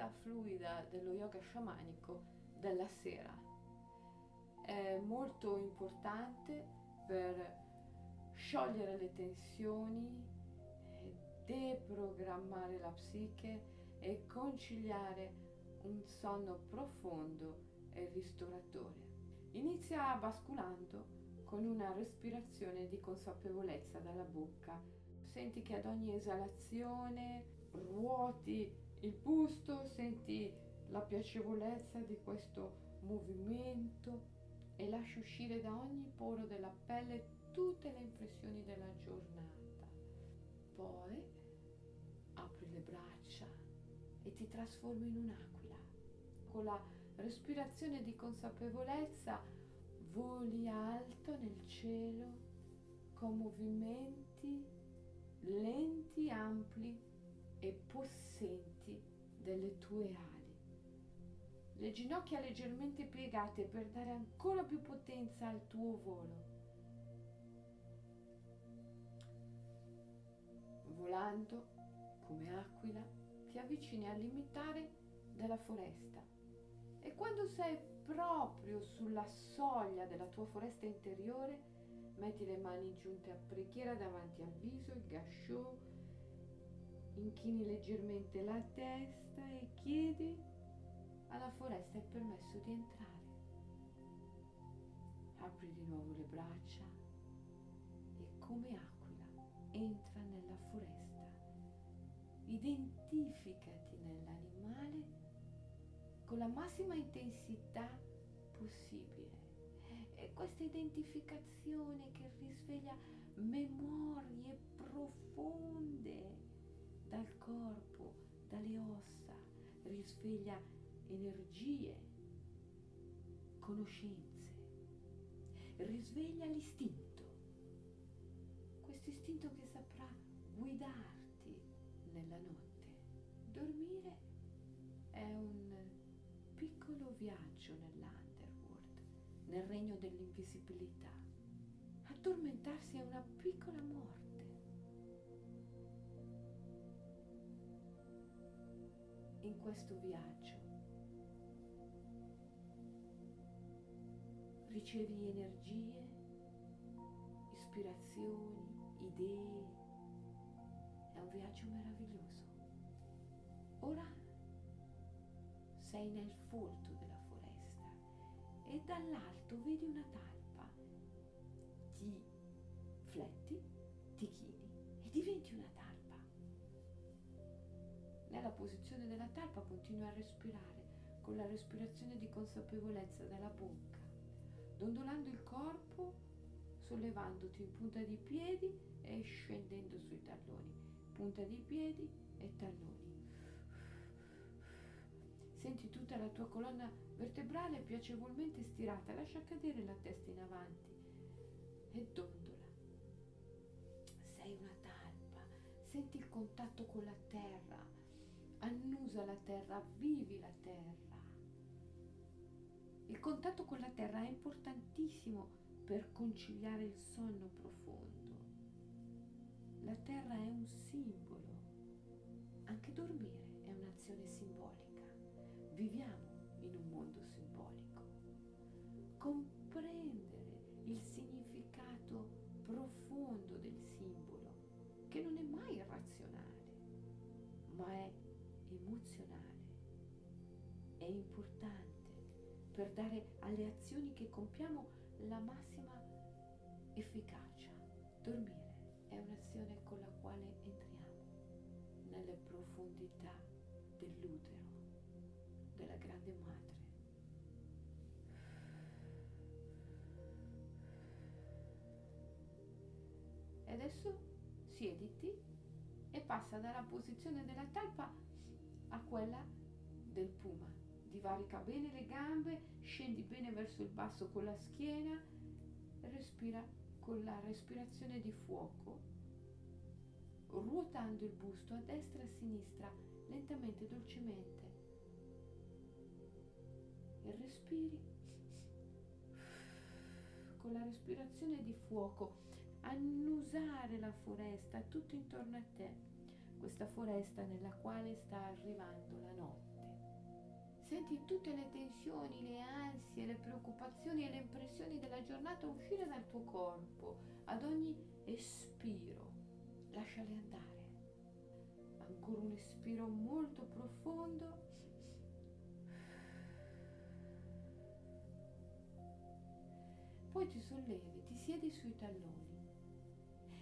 danza fluida dello yoga sciamanico della sera. È molto importante per sciogliere le tensioni, deprogrammare la psiche e conciliare un sonno profondo e ristoratore. Inizia basculando con una respirazione di consapevolezza dalla bocca. Senti che ad ogni esalazione ruoti il busto, senti la piacevolezza di questo movimento e lasci uscire da ogni poro della pelle tutte le impressioni della giornata. Poi apri le braccia e ti trasformi in un'aquila. Con la respirazione di consapevolezza voli alto nel cielo con movimenti lenti, ampli e possenti delle tue ali. Le ginocchia leggermente piegate per dare ancora più potenza al tuo volo. Volando come aquila ti avvicini al limitare della foresta e quando sei proprio sulla soglia della tua foresta interiore metti le mani giunte a preghiera davanti al viso, il gasciò, inchini leggermente la testa e chiedi alla foresta il permesso di entrare. Apri di nuovo le braccia e come aquila entra nella foresta identificati nell'animale con la massima intensità possibile. E questa identificazione che risveglia memorie profonde dal corpo, dalle ossa, risveglia energie, conoscenze, risveglia l'istinto, questo istinto che saprà guidarti nella notte. Dormire è un piccolo viaggio nell'underworld, nel regno dell'invisibilità. Addormentarsi è una piccola In questo viaggio ricevi energie, ispirazioni, idee, è un viaggio meraviglioso. Ora sei nel folto della foresta e dall'alto vedi una talpa. Posizione della talpa continui a respirare con la respirazione di consapevolezza dalla bocca, dondolando il corpo, sollevandoti in punta di piedi e scendendo sui talloni punta di piedi e talloni. Senti tutta la tua colonna vertebrale piacevolmente stirata, lascia cadere la testa in avanti e dondola. Sei una talpa, senti il contatto con la terra, annusa la terra, vivi la terra. Il contatto con la terra è importantissimo per conciliare il sonno profondo. La terra è un simbolo. Anche dormire è un'azione simbolica. Viviamo importante per dare alle azioni che compiamo la massima efficacia. Dormire è un'azione con la quale entriamo nelle profondità dell'utero della grande madre. E adesso siediti e passa dalla posizione della talpa a quella del puma. Divarica bene le gambe, scendi bene verso il basso con la schiena, respira con la respirazione di fuoco, ruotando il busto a destra e a sinistra, lentamente, dolcemente. E respiri con la respirazione di fuoco, annusare la foresta tutto intorno a te, questa foresta nella quale sta arrivando la notte. Senti tutte le tensioni, le ansie, le preoccupazioni e le impressioni della giornata uscire dal tuo corpo ad ogni espiro. Lasciale andare. Ancora un espiro molto profondo. Poi ti sollevi, ti siedi sui talloni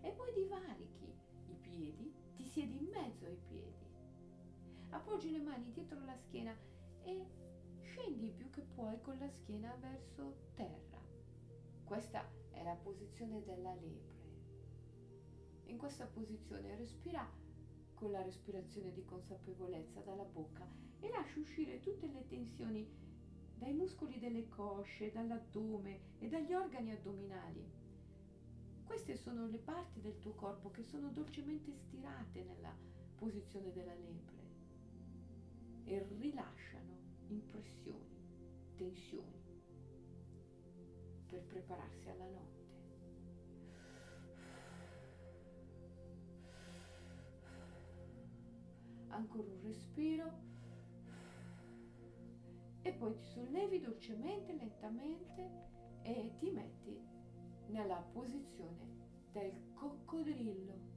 e poi divarichi i piedi, ti siedi in mezzo ai piedi. Appoggi le mani dietro la schiena e scendi più che puoi con la schiena verso terra. Questa è la posizione della lepre. In questa posizione respira con la respirazione di consapevolezza dalla bocca e lascia uscire tutte le tensioni dai muscoli delle cosce, dall'addome e dagli organi addominali. Queste sono le parti del tuo corpo che sono dolcemente stirate nella posizione della lepre e rilasciano impressioni, tensioni per prepararsi alla notte. Ancora un respiro e poi ti sollevi dolcemente, lentamente e ti metti nella posizione del coccodrillo.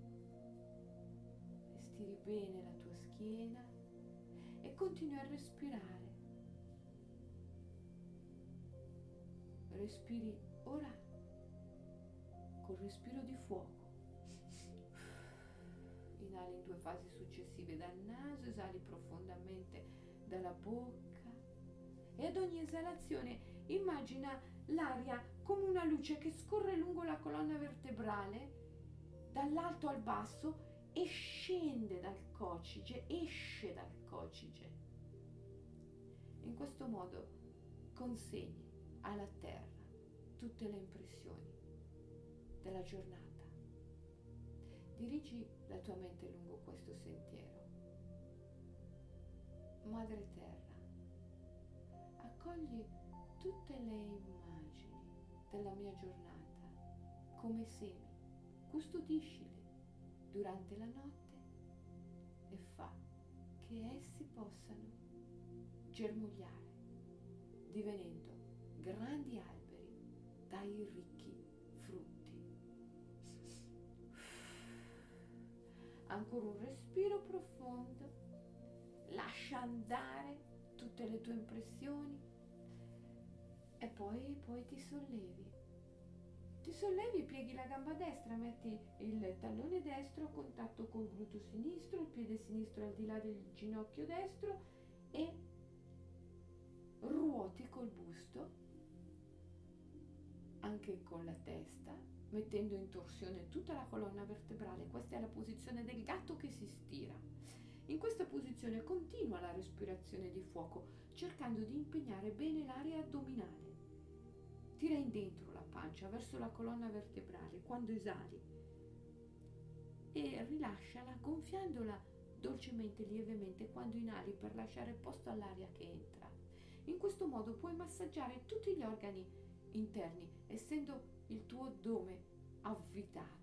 Stiri bene la tua schiena e continui a respirare. Respiri ora col respiro di fuoco. Inali in due fasi successive dal naso, esali profondamente dalla bocca e ad ogni esalazione immagina l'aria come una luce che scorre lungo la colonna vertebrale dall'alto al basso e scende dal cocige, esce dal cocige. In questo modo consegni alla terra tutte le impressioni della giornata. Dirigi la tua mente lungo questo sentiero. Madre Terra, accogli tutte le immagini della mia giornata come semi, custodiscili durante la notte e fa che essi possano germogliare, divenendo grandi alberi dai ricchi frutti. Ancora un respiro profondo, lascia andare tutte le tue impressioni. E poi, poi ti sollevi. Ti sollevi, pieghi la gamba destra, metti il tallone destro a contatto col gluteo sinistro, il piede sinistro al di là del ginocchio destro e ruoti col busto, anche con la testa, mettendo in torsione tutta la colonna vertebrale. Questa è la posizione del gatto che si stira. In questa posizione continua la respirazione di fuoco, cercando di impegnare bene l'area addominale. Tira in dentro pancia verso la colonna vertebrale quando esali e rilasciala gonfiandola dolcemente, lievemente quando inali per lasciare posto all'aria che entra. In questo modo puoi massaggiare tutti gli organi interni, essendo il tuo addome avvitato.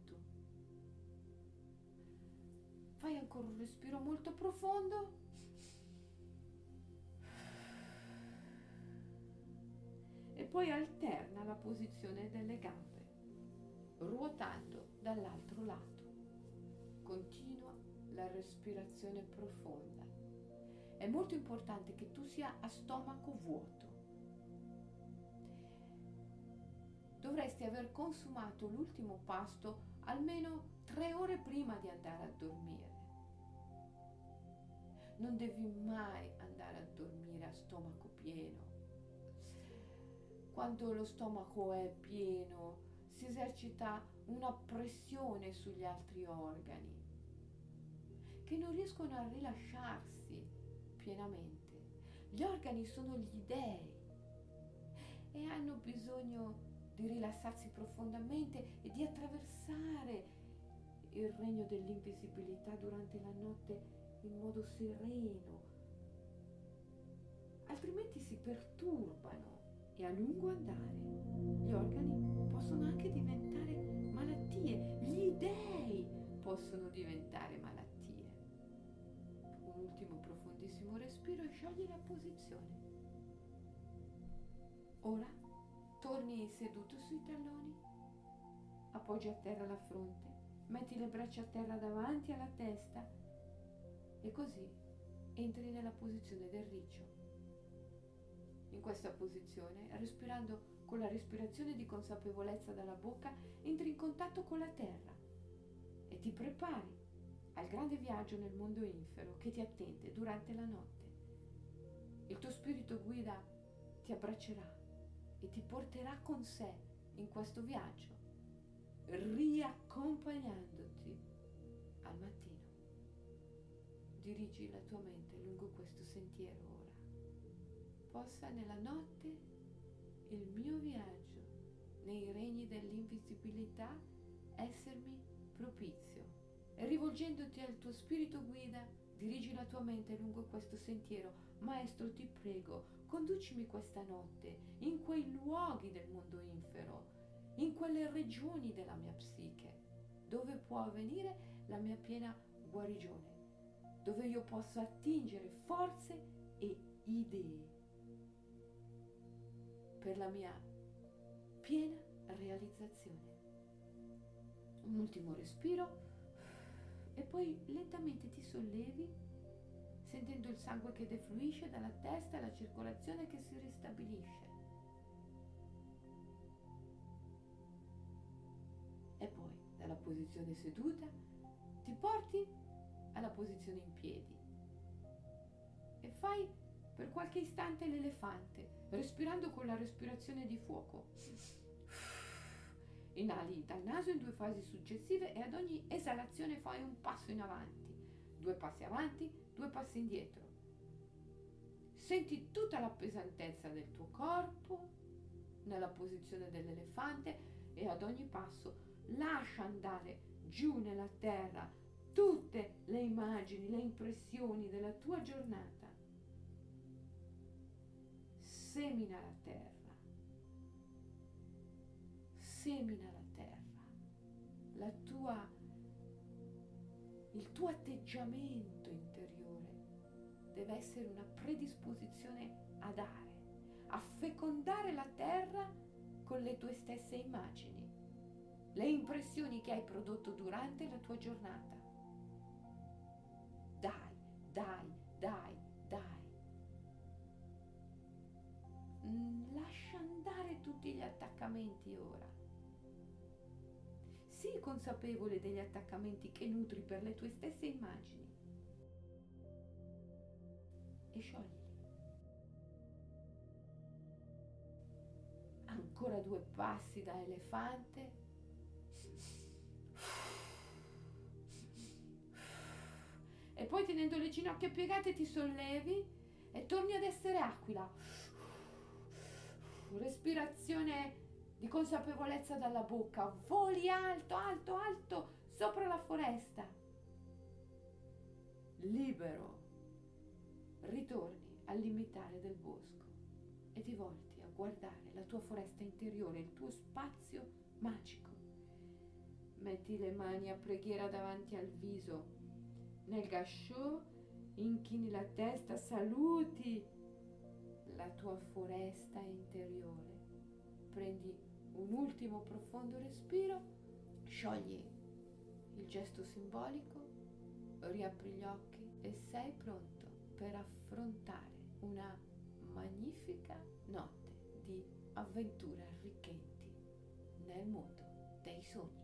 Fai ancora un respiro molto profondo e poi alterna la posizione delle gambe, ruotando dall'altro lato. Continua la respirazione profonda. È molto importante che tu sia a stomaco vuoto. Dovresti aver consumato l'ultimo pasto almeno tre ore prima di andare a dormire. Non devi mai andare a dormire a stomaco pieno quando lo stomaco è pieno, si esercita una pressione sugli altri organi che non riescono a rilasciarsi pienamente. Gli organi sono gli dei e hanno bisogno di rilassarsi profondamente e di attraversare il regno dell'invisibilità durante la notte in modo sereno, altrimenti si perturbano e a lungo andare gli organi possono anche diventare malattie, gli dei possono diventare malattie. Un ultimo profondissimo respiro e Sciogli la posizione. Ora torni seduto sui talloni, appoggi a terra la fronte, metti le braccia a terra davanti alla testa e così entri nella posizione del riccio. In questa posizione, respirando con la respirazione di consapevolezza dalla bocca, entri in contatto con la terra e ti prepari al grande viaggio nel mondo infero che ti attende durante la notte. Il tuo spirito guida ti abbraccerà e ti porterà con sé in questo viaggio, riaccompagnandoti al mattino. Dirigi la tua mente lungo questo sentiero ora. Possa nella notte il mio viaggio nei regni dell'invisibilità essermi propizio. Rivolgendoti al tuo spirito guida, dirigi la tua mente lungo questo sentiero. Maestro, ti prego, Conducimi questa notte in quei luoghi del mondo infero, in quelle regioni della mia psiche, dove può avvenire la mia piena guarigione, dove io posso attingere forze e idee per la mia piena realizzazione. Un ultimo respiro e poi lentamente ti sollevi sentendo il sangue che defluisce dalla testa e la circolazione che si ristabilisce. E poi, dalla posizione seduta, ti porti alla posizione in piedi e fai per qualche istante l'elefante, respirando con la respirazione di fuoco. Inali dal naso in due fasi successive e ad ogni esalazione fai un passo in avanti, due passi avanti, due passi indietro. Senti tutta la pesantezza del tuo corpo nella posizione dell'elefante e ad ogni passo lascia andare giù nella terra tutte le immagini, le impressioni della tua giornata. Semina la terra. Semina la terra. La tua, il tuo atteggiamento interiore deve essere una predisposizione a dare, a fecondare la terra con le tue stesse immagini, le impressioni che hai prodotto durante la tua giornata. Dai, dai, dai, dai. Mm, lascia andare tutti gli attaccamenti ora. Sii consapevole degli attaccamenti che nutri per le tue stesse immagini e scioglili. Ancora due passi da elefante. E poi tenendo le ginocchia piegate ti sollevi e torni ad essere aquila. Respirazione di consapevolezza dalla bocca. Voli alto, alto, alto sopra la foresta. Libero ritorni al limitare del bosco e ti volti a guardare la tua foresta interiore, il tuo spazio magico. Metti le mani a preghiera davanti al viso. Nel gasciò inchini la testa, saluti la tua foresta interiore. Prendi un ultimo profondo respiro, sciogli il gesto simbolico, riapri gli occhi e sei pronto per affrontare una magnifica notte di avventure arricchenti nel mondo dei sogni.